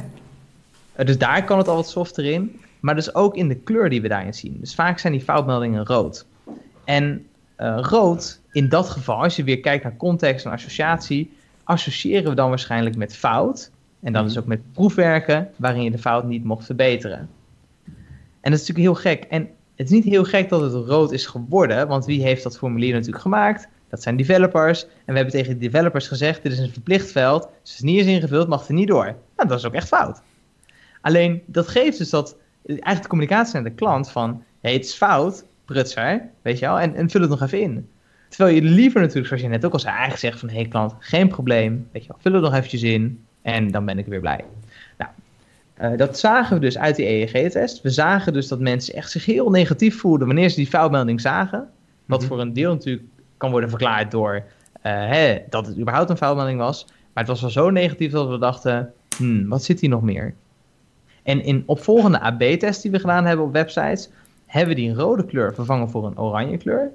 Eh, dus daar kan het al wat softer in. Maar dus ook in de kleur die we daarin zien. Dus vaak zijn die foutmeldingen rood. En uh, rood, in dat geval, als je weer kijkt naar context en associatie, associëren we dan waarschijnlijk met fout. En dan dus ook met proefwerken waarin je de fout niet mocht verbeteren. En dat is natuurlijk heel gek. En het is niet heel gek dat het rood is geworden, want wie heeft dat formulier natuurlijk gemaakt? Dat zijn developers. En we hebben tegen de developers gezegd: dit is een verplicht veld. Dus als het niet is ingevuld, mag het er niet door. Nou, dat is ook echt fout. Alleen dat geeft dus dat eigenlijk de communicatie naar de klant van: hey, het is fout, prutser, weet je wel, en, en vul het nog even in. Terwijl je liever natuurlijk, zoals je net ook al zei, eigenlijk zegt van: hé hey, klant, geen probleem, weet je wel, vul het nog eventjes in en dan ben ik weer blij. Nou, uh, dat zagen we dus uit die EEG-test. We zagen dus dat mensen echt zich heel negatief voelden wanneer ze die foutmelding zagen. Wat mhm. voor een deel natuurlijk kan worden verklaard door uh, hè, dat het überhaupt een foutmelding was. Maar het was wel zo negatief dat we dachten, hmm, wat zit hier nog meer? En in opvolgende AB-tests die we gedaan hebben op websites, hebben we die rode kleur vervangen voor een oranje kleur.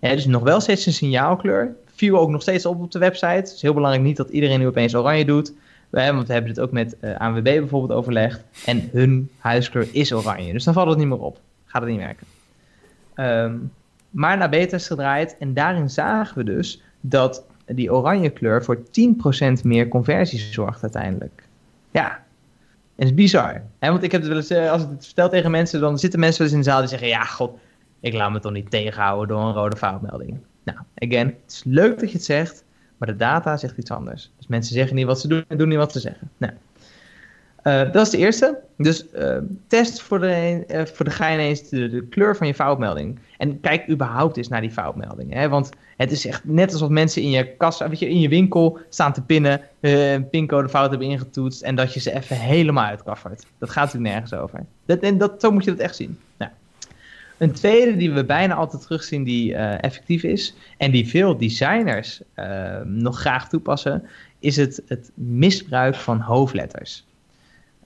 Dus nog wel steeds een signaalkleur. Viel ook nog steeds op op de website. Het is heel belangrijk niet dat iedereen nu opeens oranje doet. Want we hebben dit ook met uh, ANWB bijvoorbeeld overlegd. En hun huiskleur is oranje. Dus dan valt het niet meer op. Gaat het niet werken. Um, maar beta gedraaid. En daarin zagen we dus dat die oranje kleur voor 10% meer conversies zorgt uiteindelijk. Ja, en het is bizar. Hè? Want ik heb het wel eens, eh, als ik het vertel tegen mensen, dan zitten mensen wel eens in de zaal die zeggen: Ja, god, ik laat me toch niet tegenhouden door een rode foutmelding. Nou, again, het is leuk dat je het zegt, maar de data zegt iets anders. Dus mensen zeggen niet wat ze doen en doen niet wat ze zeggen. Nou, dat is de eerste. Dus uh, test voor de, uh, voor de gein eens de, de, kleur van je foutmelding. En kijk überhaupt eens naar die foutmelding. Hè? Want het is echt net alsof mensen in je kassa, weet je, in je winkel staan te pinnen, een pincode fout hebben ingetoetst en dat je ze even helemaal uitkaffert. Dat gaat natuurlijk nergens over. Dat, en dat, zo moet je dat echt zien. Nou. Een tweede die we bijna altijd terugzien die effectief is en die veel designers nog graag toepassen, is het, het misbruik van hoofdletters.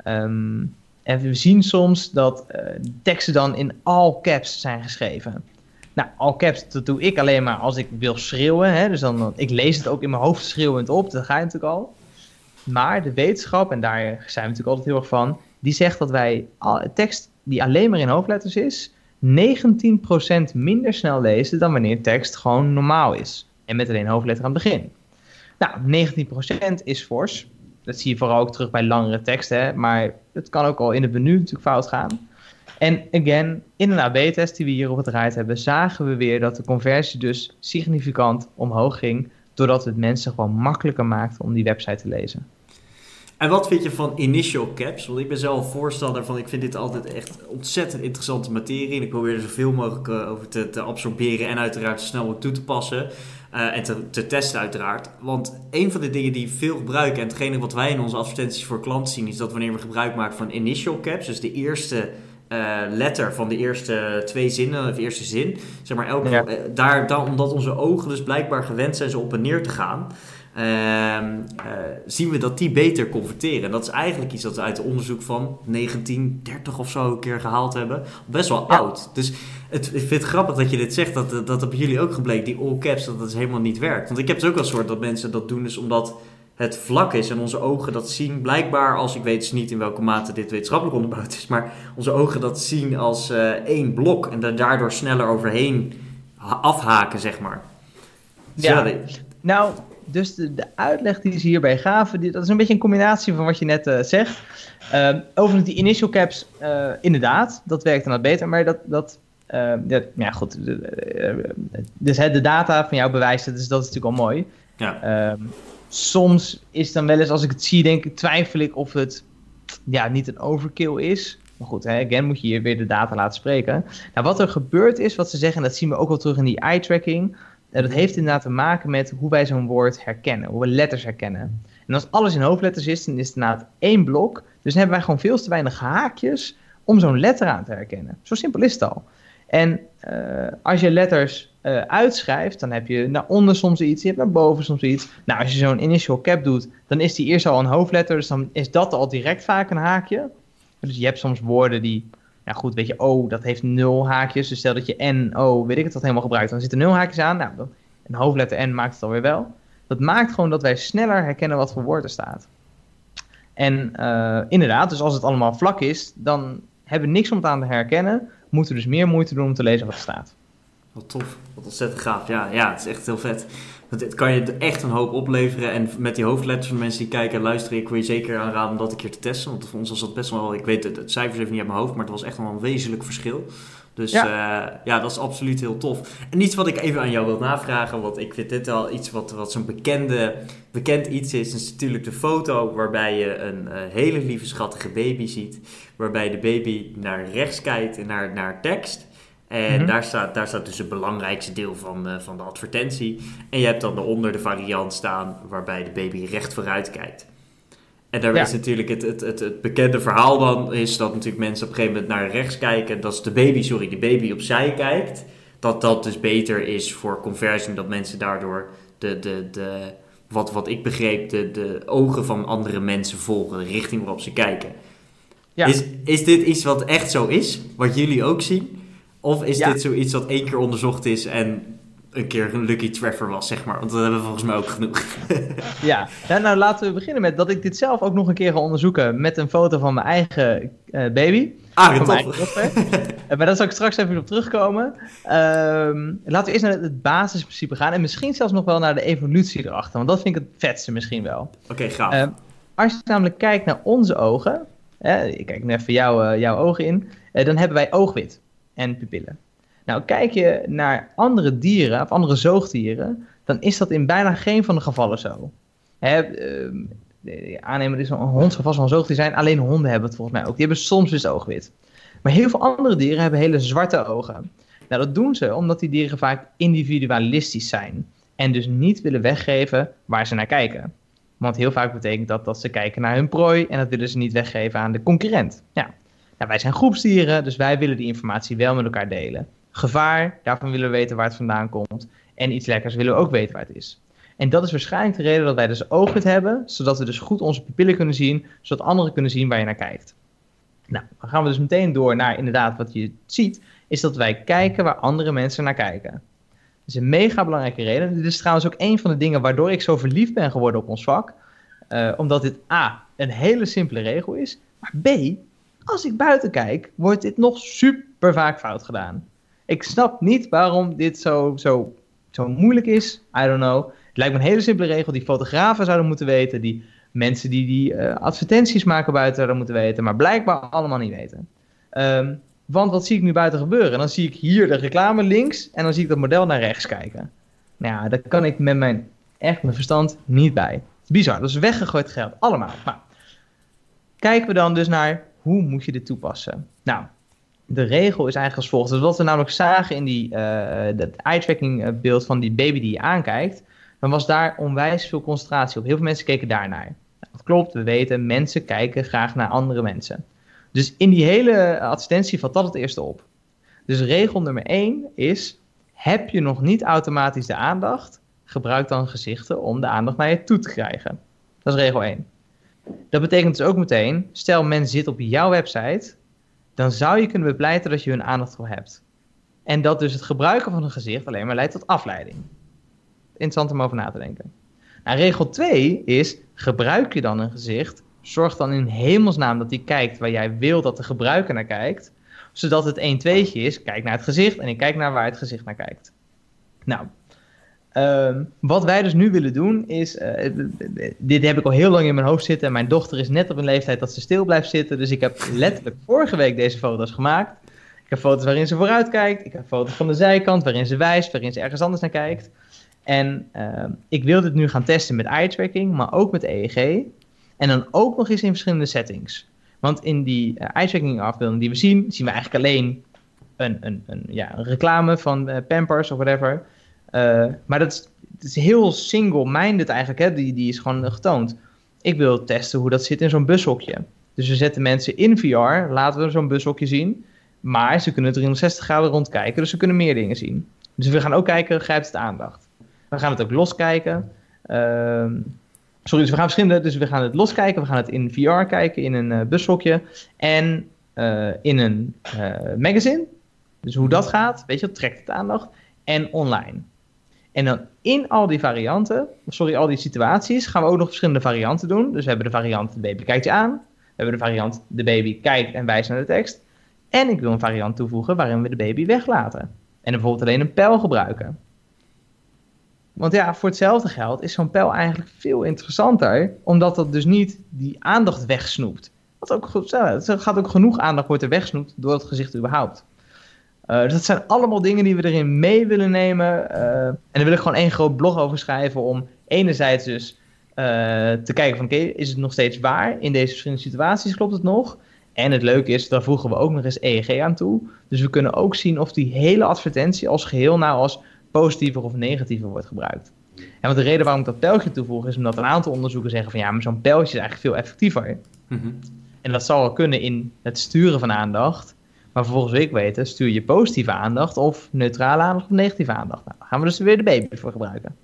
Um, en we zien soms dat uh, teksten dan in all caps zijn geschreven. Nou, all caps, dat doe ik alleen maar als ik wil schreeuwen. Hè? Dus dan, ik lees het ook in mijn hoofd schreeuwend op, dat ga je natuurlijk al. Maar de wetenschap, en daar zijn we natuurlijk altijd heel erg van, die zegt dat wij tekst die alleen maar in hoofdletters is, 19% minder snel lezen dan wanneer tekst gewoon normaal is. En met alleen hoofdletter aan het begin. Nou, 19% is fors. Dat zie je vooral ook terug bij langere teksten, hè? maar het kan ook al in het menu natuurlijk fout gaan. En again, in een AB-test die we hier op het rijt hebben, zagen we weer dat de conversie dus significant omhoog ging, doordat het mensen gewoon makkelijker maakte om die website te lezen. En wat vind je van initial caps? Want ik ben zelf voorstander van, ik vind dit altijd echt ontzettend interessante materie. En ik probeer er zoveel mogelijk eh, over te, te absorberen en uiteraard zo snel mogelijk toe te passen. Uh, en te, te, testen uiteraard. Want een van de dingen die veel gebruiken, en hetgene wat wij in onze advertenties voor klanten zien, is dat wanneer we gebruik maken van initial caps, dus de eerste uh, letter van de eerste twee zinnen, of eerste zin, zeg maar, elke, ja. uh, daar, dan, omdat onze ogen dus blijkbaar gewend zijn zo op en neer te gaan, zien we dat die beter converteren. En dat is eigenlijk iets dat we uit het onderzoek van 1930 of zo een keer gehaald hebben. Best wel ja. oud. Dus het, ik vind het grappig dat je dit zegt, dat, dat, dat bij jullie ook gebleken, die all caps, dat dat dus helemaal niet werkt. Want ik heb het ook wel soort dat mensen dat doen, dus omdat het vlak is en onze ogen dat zien. Blijkbaar, als ik weet dus niet in welke mate dit wetenschappelijk onderbouwd is, maar onze ogen dat zien als uh, één blok en er daardoor sneller overheen afhaken, zeg maar. Dus ja, ja nou, dus de, de, uitleg die ze hierbij gaven, die, dat is een beetje een combinatie van wat je net uh, zegt. Uh, overigens, die initial caps, uh, inderdaad, dat werkt dan wat beter, maar dat, dat uh, ja, ja, goed. Dus hè, de data van jou bewijst het, dus dat is natuurlijk al mooi. Ja. Um, soms is dan wel eens, als ik het zie, denk ik, twijfel ik of het ja, niet een overkill is. Maar goed, hè, again moet je hier weer de data laten spreken. Nou, wat er gebeurd is, wat ze zeggen, en dat zien we ook wel terug in die eye-tracking. Uh, dat heeft inderdaad te maken met hoe wij zo'n woord herkennen, hoe we letters herkennen. En als alles in hoofdletters is, dan is het inderdaad één blok. Dus dan hebben wij gewoon veel te weinig haakjes om zo'n letter aan te herkennen. Zo simpel is het al. En uh, als je letters uh, uitschrijft, dan heb je naar onder soms iets, je hebt naar boven soms iets. Nou, als je zo'n initial cap doet, dan is die eerst al een hoofdletter, dus dan is dat al direct vaak een haakje. Dus je hebt soms woorden die, nou goed, weet je, O, dat heeft nul haakjes. Dus stel dat je N, O, weet ik het, dat helemaal gebruikt, dan zitten nul haakjes aan. Nou, dan, een hoofdletter N maakt het alweer wel. Dat maakt gewoon dat wij sneller herkennen wat voor woord er staat. En uh, inderdaad, dus als het allemaal vlak is, dan hebben we niks om het aan te herkennen moeten dus meer moeite doen om te lezen wat er staat. Wat tof, wat ontzettend gaaf. Ja, ja het is echt heel vet. Het kan je echt een hoop opleveren. En met die hoofdletters van mensen die kijken en luisteren, ik wil je zeker aanraden om dat een keer te testen. Want voor ons was dat best wel, ik weet het, het cijfers even niet uit mijn hoofd, maar het was echt wel een wezenlijk verschil. Dus ja. Uh, ja, dat is absoluut heel tof. En iets wat ik even aan jou wil navragen, want ik vind dit al iets wat, wat zo'n bekende, bekend iets is, is natuurlijk de foto waarbij je een uh, hele lieve schattige baby ziet. Waarbij de baby naar rechts kijkt en naar, naar tekst. En mm-hmm. daar, staat, daar staat dus het belangrijkste deel van, uh, van de advertentie. En je hebt dan daaronder de variant staan waarbij de baby recht vooruit kijkt. En daar ja. is natuurlijk het, het, het, het, bekende verhaal dan, is dat natuurlijk mensen op een gegeven moment naar rechts kijken. Dat is de baby, sorry, de baby opzij kijkt. Dat dat dus beter is voor conversie, dat mensen daardoor de, de, de wat, wat ik begreep, de, de ogen van andere mensen volgen, de richting waarop ze kijken. Ja. Is, is dit iets wat echt zo is, wat jullie ook zien? Of is ja. dit zoiets wat één keer onderzocht is en een keer een lucky treffer was, zeg maar. Want dat hebben we volgens mij ook genoeg. ja, nou, nou, laten we beginnen met dat ik dit zelf ook nog een keer ga onderzoeken met een foto van mijn eigen uh, baby. Ah, mijn uh, maar daar zal ik straks even op terugkomen. Um, laten we eerst naar het basisprincipe gaan en misschien zelfs nog wel naar de evolutie erachter, want dat vind ik het vetste misschien wel. Oké, okay, gaaf. Uh, als je namelijk kijkt naar onze ogen, ik kijk nu even jou, jouw ogen in, dan hebben wij oogwit en pupillen. Nou, kijk je naar andere dieren of andere zoogdieren, dan is dat in bijna geen van de gevallen zo. Hè, uh, aannemen is een hond zou wel een zoogdier zijn, alleen honden hebben het volgens mij ook. Die hebben soms dus oogwit. Maar heel veel andere dieren hebben hele zwarte ogen. Nou, dat doen ze omdat die dieren vaak individualistisch zijn. En dus niet willen weggeven waar ze naar kijken. Want heel vaak betekent dat dat ze kijken naar hun prooi en dat willen ze niet weggeven aan de concurrent. Ja. Wij zijn groepsdieren, dus wij willen die informatie wel met elkaar delen. Gevaar, daarvan willen we weten waar het vandaan komt. En iets lekkers willen we ook weten waar het is. En dat is waarschijnlijk de reden dat wij dus oogwit hebben, zodat we dus goed onze pupillen kunnen zien, zodat anderen kunnen zien waar je naar kijkt. Nou, dan gaan we dus meteen door naar inderdaad wat je ziet, is dat wij kijken waar andere mensen naar kijken. Dat is een mega belangrijke reden. Dit is trouwens ook een van de dingen waardoor ik zo verliefd ben geworden op ons vak. Uh, omdat dit A, een hele simpele regel is, maar B, als ik buiten kijk, wordt dit nog super vaak fout gedaan. Ik snap niet waarom dit zo, zo, zo moeilijk is. I don't know. Het lijkt me een hele simpele regel die fotografen zouden moeten weten. Die mensen die die uh, advertenties maken buiten zouden moeten weten. Maar blijkbaar allemaal niet weten. Um, want wat zie ik nu buiten gebeuren? Dan zie ik hier de reclame links en dan zie ik dat model naar rechts kijken. Nou ja, daar kan ik met mijn, echt mijn verstand niet bij. Bizar, dat is weggegooid geld, allemaal. Maar kijken we dan dus naar hoe moet je dit toepassen? Nou, de regel is eigenlijk als volgt. Dus wat we namelijk zagen in die, uh, dat eye-tracking eh, beeld van die baby die je aankijkt, dan was daar onwijs veel concentratie op. Heel veel mensen keken daarnaar. Dat klopt, we weten, mensen kijken graag naar andere mensen. Dus in die hele advertentie valt dat het eerste op. Dus regel nummer 1 is, heb je nog niet automatisch de aandacht, gebruik dan gezichten om de aandacht naar je toe te krijgen. Dat is regel 1. Dat betekent dus ook meteen, stel men zit op jouw website, dan zou je kunnen bepleiten dat je hun aandacht voor hebt. En dat dus het gebruiken van een gezicht alleen maar leidt tot afleiding. Interessant om over na te denken. Nou, regel 2 is, gebruik je dan een gezicht, zorg dan in hemelsnaam dat hij kijkt waar jij wil dat de gebruiker naar kijkt, zodat het 1 2 is, kijk naar het gezicht en ik kijk naar waar het gezicht naar kijkt. Nou, Um, wat wij dus nu willen doen is, uh, dit heb ik al heel lang in mijn hoofd zitten en mijn dochter is net op een leeftijd dat ze stil blijft zitten. Dus ik heb letterlijk vorige week deze foto's gemaakt. Ik heb foto's waarin ze vooruit kijkt, ik heb foto's van de zijkant waarin ze wijst, waarin ze ergens anders naar kijkt. En uh, ik wil dit nu gaan testen met eye tracking, maar ook met EEG. En dan ook nog eens in verschillende settings. Want in die uh, eye tracking afbeelding die we zien, zien we eigenlijk alleen een, een, een, ja, een reclame van uh, Pampers of whatever. Uh, maar dat is, is heel single-minded eigenlijk, hè? Die, die is gewoon getoond. Ik wil testen hoe dat zit in zo'n bushokje. Dus we zetten mensen in VR, laten we zo'n bushokje zien. Maar ze kunnen 360 graden rondkijken, dus ze kunnen meer dingen zien. Dus we gaan ook kijken, grijpt het aandacht. We gaan het ook loskijken. Uh, sorry, dus we gaan verschillende, dus we gaan het loskijken, we gaan het in VR kijken, in een uh, bushokje en uh, in een magazine. Dus hoe dat gaat, weet je, trekt het aandacht. En online. En dan in al die varianten, sorry, al die situaties, gaan we ook nog verschillende varianten doen. Dus we hebben de variant de baby kijkt je aan. We hebben de variant de baby kijkt en wijst naar de tekst. En ik wil een variant toevoegen waarin we de baby weglaten. En bijvoorbeeld alleen een pijl gebruiken. Want ja, voor hetzelfde geld is zo'n pijl eigenlijk veel interessanter, omdat dat dus niet die aandacht wegsnoept. Wat ook, het gaat ook genoeg aandacht wordt er wegsnoept door het gezicht überhaupt. Uh, dus dat zijn allemaal dingen die we erin mee willen nemen. Uh, en daar wil ik gewoon één groot blog over schrijven om enerzijds dus uh, te kijken van oké, okay, is het nog steeds waar? In deze verschillende situaties klopt het nog? En het leuke is, daar voegen we ook nog eens EEG aan toe. Dus we kunnen ook zien of die hele advertentie als geheel nou als positiever of negatiever wordt gebruikt. En want de reden waarom ik dat pijltje toevoeg is omdat een aantal onderzoeken zeggen van ja, maar zo'n pijltje is eigenlijk veel effectiever. Mm -hmm. En dat zal wel kunnen in het sturen van aandacht. Maar vervolgens wil ik weten, stuur je positieve aandacht of neutrale aandacht of negatieve aandacht? Nou, dan gaan we dus weer de baby voor gebruiken.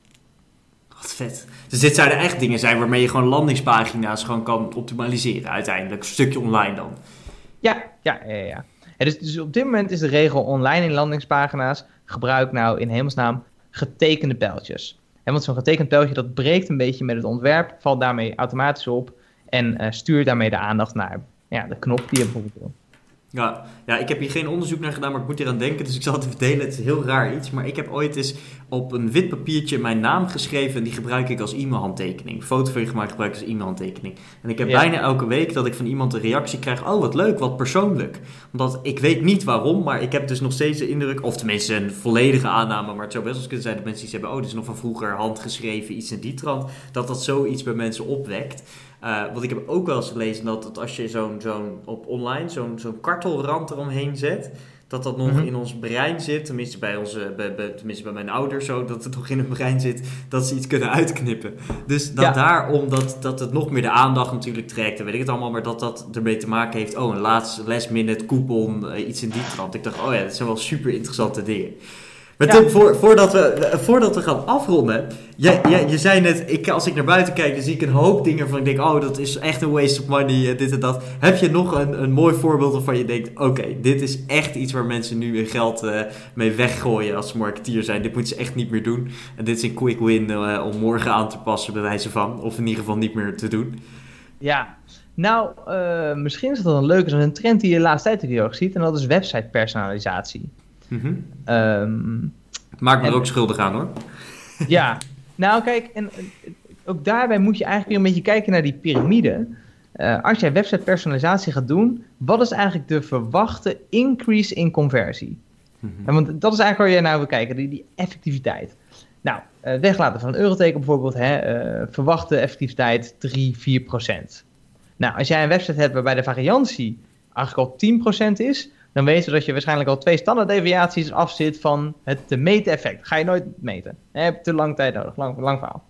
Wat vet. Dus dit zouden echt dingen zijn waarmee je gewoon landingspagina's gewoon kan optimaliseren uiteindelijk. Een stukje online dan. Ja, ja, ja. ja. dus, dus op dit moment is de regel online in landingspagina's. Gebruik nou in hemelsnaam getekende pijltjes. En want zo'n getekend pijltje dat breekt een beetje met het ontwerp, valt daarmee automatisch op en stuurt daarmee de aandacht naar ja, de knop die je bijvoorbeeld wil. Ja, ja, ik heb hier geen onderzoek naar gedaan, maar ik moet hier aan denken, dus ik zal het even delen. Het is heel raar iets, maar ik heb ooit eens op een wit papiertje mijn naam geschreven en die gebruik ik als e-mailhandtekening. Foto van je gemaakt gebruik ik als e-mailhandtekening. En ik heb bijna elke week dat ik van iemand een reactie krijg, oh wat leuk, wat persoonlijk. Omdat ik weet niet waarom, maar ik heb dus nog steeds de indruk, of tenminste een volledige aanname, maar het zou best wel kunnen zijn dat mensen iets hebben, oh dit is nog van vroeger handgeschreven, iets in die trant, dat dat zoiets bij mensen opwekt. Uh, want ik heb ook wel eens gelezen dat, dat als je zo'n zo'n op online zo'n zo'n kartelrand eromheen zet, dat dat nog mhm. in ons brein zit, tenminste bij, onze, bij, bij, tenminste bij mijn ouders zo, dat het nog in hun brein zit, dat ze iets kunnen uitknippen. Dus dat daarom dat, dat het nog meer de aandacht natuurlijk trekt, en weet ik het allemaal, maar dat dat ermee te maken heeft, oh een laatste last minute coupon, uh, iets in die trant. Ik dacht, oh ja, dat zijn wel super interessante dingen. Maar Tim, voor, voordat, we, voordat we gaan afronden. Jij, jij, je zei net, ik, als ik naar buiten kijk, dan zie ik een hoop dingen van ik denk, oh, dat is echt een waste of money, dit en dat. Heb je nog een, een mooi voorbeeld waarvan je denkt, oké, dit is echt iets waar mensen nu hun geld uh, mee weggooien als ze marketeer zijn. Dit moeten ze echt niet meer doen. En dit is een quick win uh, om morgen aan te passen, bij wijze van. Of in ieder geval niet meer te doen. Ja, nou, uh, misschien is dat een leuke, een trend die je de laatste tijd heel erg ziet. En dat is website personalisatie. Mm Maak me er ook schuldig aan hoor. Ja, nou kijk, en, ook daarbij moet je eigenlijk weer een beetje kijken naar die piramide. Uh, als jij website personalisatie gaat doen, wat is eigenlijk de verwachte increase in conversie? Mm want dat is eigenlijk waar je naar wil kijken, die, die effectiviteit. Nou, uh, weglaten van een euroteken bijvoorbeeld, hè, uh, verwachte effectiviteit 3, 4 procent. Nou, als jij een website hebt waarbij de variantie eigenlijk al 10% is, dan weten we dat je waarschijnlijk al twee standaarddeviaties afzit van het te meten effect. Ga je nooit meten. Je te lang tijd nodig, lang, lang verhaal.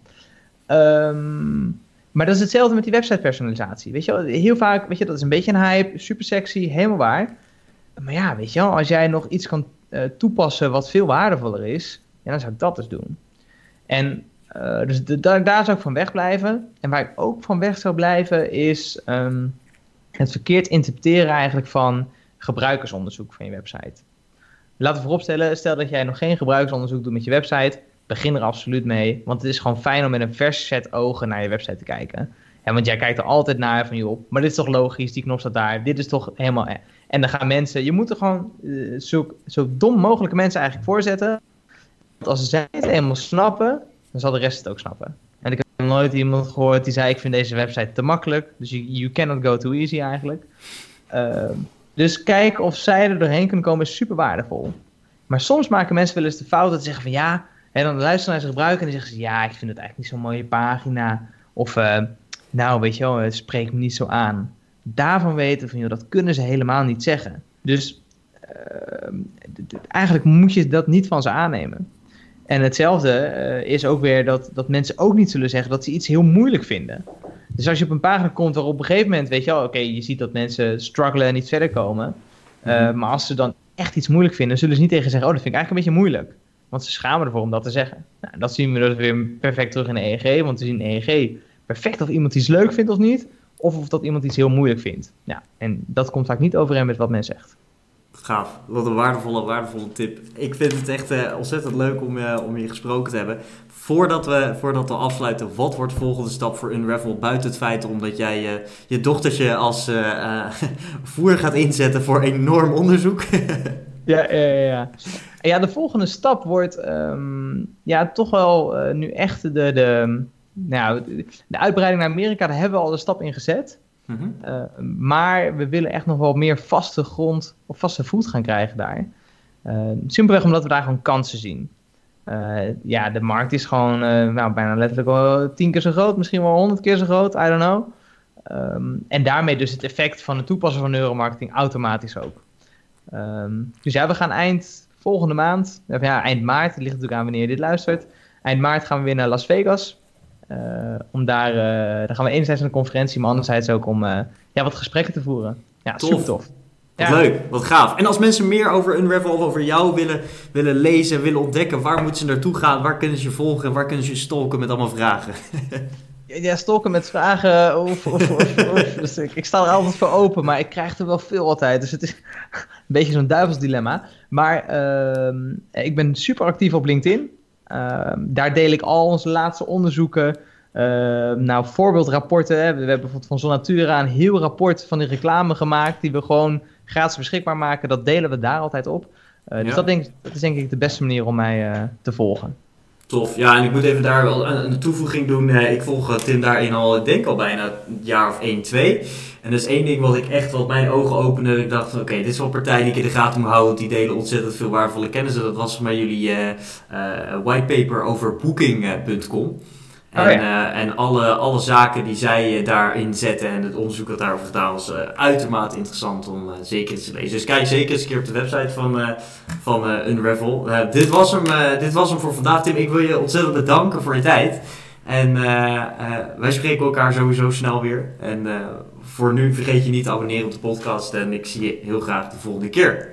Um, maar dat is hetzelfde met die website personalisatie. Weet je wel, heel vaak, weet je, dat is een beetje een hype, super sexy, helemaal waar. Maar ja, weet je wel, als jij nog iets kan uh, toepassen wat veel waardevoller is, ja, dan zou ik dat dus doen. En uh, dus daar, zou ik van wegblijven. En waar ik ook van weg zou blijven is um, het verkeerd interpreteren eigenlijk van gebruikersonderzoek van je website. Laten we vooropstellen, stel dat jij nog geen gebruikersonderzoek doet met je website, begin er absoluut mee. Want het is gewoon fijn om met een vers set ogen naar je website te kijken. En want jij kijkt er altijd naar van, joh, maar dit is toch logisch, die knop staat daar, dit is toch helemaal... E- en dan gaan mensen, je moet er gewoon uh, zo, zo dom mogelijke mensen eigenlijk voorzetten. Want als zij het helemaal snappen, dan zal de rest het ook snappen. En ik heb nooit iemand gehoord die zei, ik vind deze website te makkelijk. Dus you, cannot go too easy eigenlijk. Uh, dus kijken of zij er doorheen kunnen komen is super waardevol. Maar soms maken mensen wel eens de fout dat ze zeggen van ja, en dan luisteren naar ze gebruiken en dan zeggen ze ja, ik vind het eigenlijk niet zo'n mooie pagina. Of uh, nou, weet je wel, het spreekt me niet zo aan. Daarvan weten van joh, dat kunnen ze helemaal niet zeggen. Dus uh, eigenlijk moet je dat niet van ze aannemen. En hetzelfde uh, is ook weer dat, dat mensen ook niet zullen zeggen dat ze iets heel moeilijk vinden. Dus als je op een pagina komt waar op een gegeven moment, weet je wel, oké, je ziet dat mensen struggelen en niet verder komen. Uh, mm Maar als ze dan echt iets moeilijk vinden, zullen ze niet tegen zeggen, oh, dat vind ik eigenlijk een beetje moeilijk. Want ze schamen ervoor om dat te zeggen. Nou, dat zien we dus weer perfect terug in de EEG, want we zien in EEG perfect of iemand iets leuk vindt of niet, of of dat iemand iets heel moeilijk vindt. Ja, en dat komt vaak niet overeen met wat men zegt. Gaaf. Wat een waardevolle, waardevolle tip. Ik vind het echt uh, ontzettend leuk om, uh, om je gesproken te hebben. Voordat we, voordat we afsluiten, wat wordt de volgende stap voor Unravel? Buiten het feit omdat jij uh, je dochtertje als voer gaat inzetten voor enorm onderzoek. ja, ja, ja. Ja, de volgende stap wordt um, ja, toch wel nu echt de, de, nou, de uitbreiding naar Amerika. Daar hebben we al de stap in gezet. Mhm. Eh, maar we willen echt nog wel meer vaste grond of vaste voet gaan krijgen daar. Simpelweg omdat we daar gewoon kansen zien. Uh, ja, de markt is gewoon nou, bijna letterlijk wel tien keer zo groot, misschien wel honderd keer zo groot, I don't know. Um, en daarmee dus het effect van het toepassen van neuromarketing automatisch ook. Um, dus ja, we gaan eind volgende maand, of ja, eind maart, het ligt natuurlijk aan wanneer je dit luistert. Eind maart gaan we weer naar Las Vegas. Uh, om daar, dan gaan we enerzijds een conferentie, maar anderzijds ook om ja, wat gesprekken te voeren. Ja, tof. super tof. Wat leuk, wat gaaf. En als mensen meer over Unravel of over jou willen, willen lezen, willen ontdekken, waar moeten ze naartoe gaan? Waar kunnen ze je volgen? Waar kunnen ze je stalken met allemaal vragen? ja, stalken met vragen. Of, of, of, dus ik, ik, sta er altijd voor open, maar ik krijg er wel veel altijd. Dus het is een beetje zo'n duivelsdilemma. Maar uh, ik ben super actief op LinkedIn. Ehm, daar deel ik al onze laatste onderzoeken. Ehm, nou, voorbeeldrapporten. Hè. We hebben bijvoorbeeld van Zonatura een heel rapport van die reclame gemaakt. Die we gewoon gratis beschikbaar maken. Dat delen we daar altijd op. Uh, dus dat, denk, dat is denk ik de beste manier om mij uh, te volgen. Tof. Ja, en ik moet even daar wel een, toevoeging doen. Uh, ik volg Tim daarin al, ik denk al bijna een jaar of 1, 2. En dat is één ding wat ik echt wat mijn ogen opende. Ik dacht, oké, dit is wel een partij die ik in de gaten moet houden. Die delen ontzettend veel waardevolle kennis. Dat was maar jullie whitepaper over booking.com. En, uh, en alle, alle zaken die zij uh, daarin zetten en het onderzoek dat daarover gedaan was, uh, uitermate interessant om zeker te lezen. Dus kijk zeker eens een keer op de website van, van Unravel. dit, was hem, dit was hem voor vandaag, Tim. Ik wil je ontzettend bedanken voor je tijd. En wij spreken elkaar sowieso snel weer. En voor nu vergeet je niet te abonneren op de podcast. En ik zie je heel graag de volgende keer.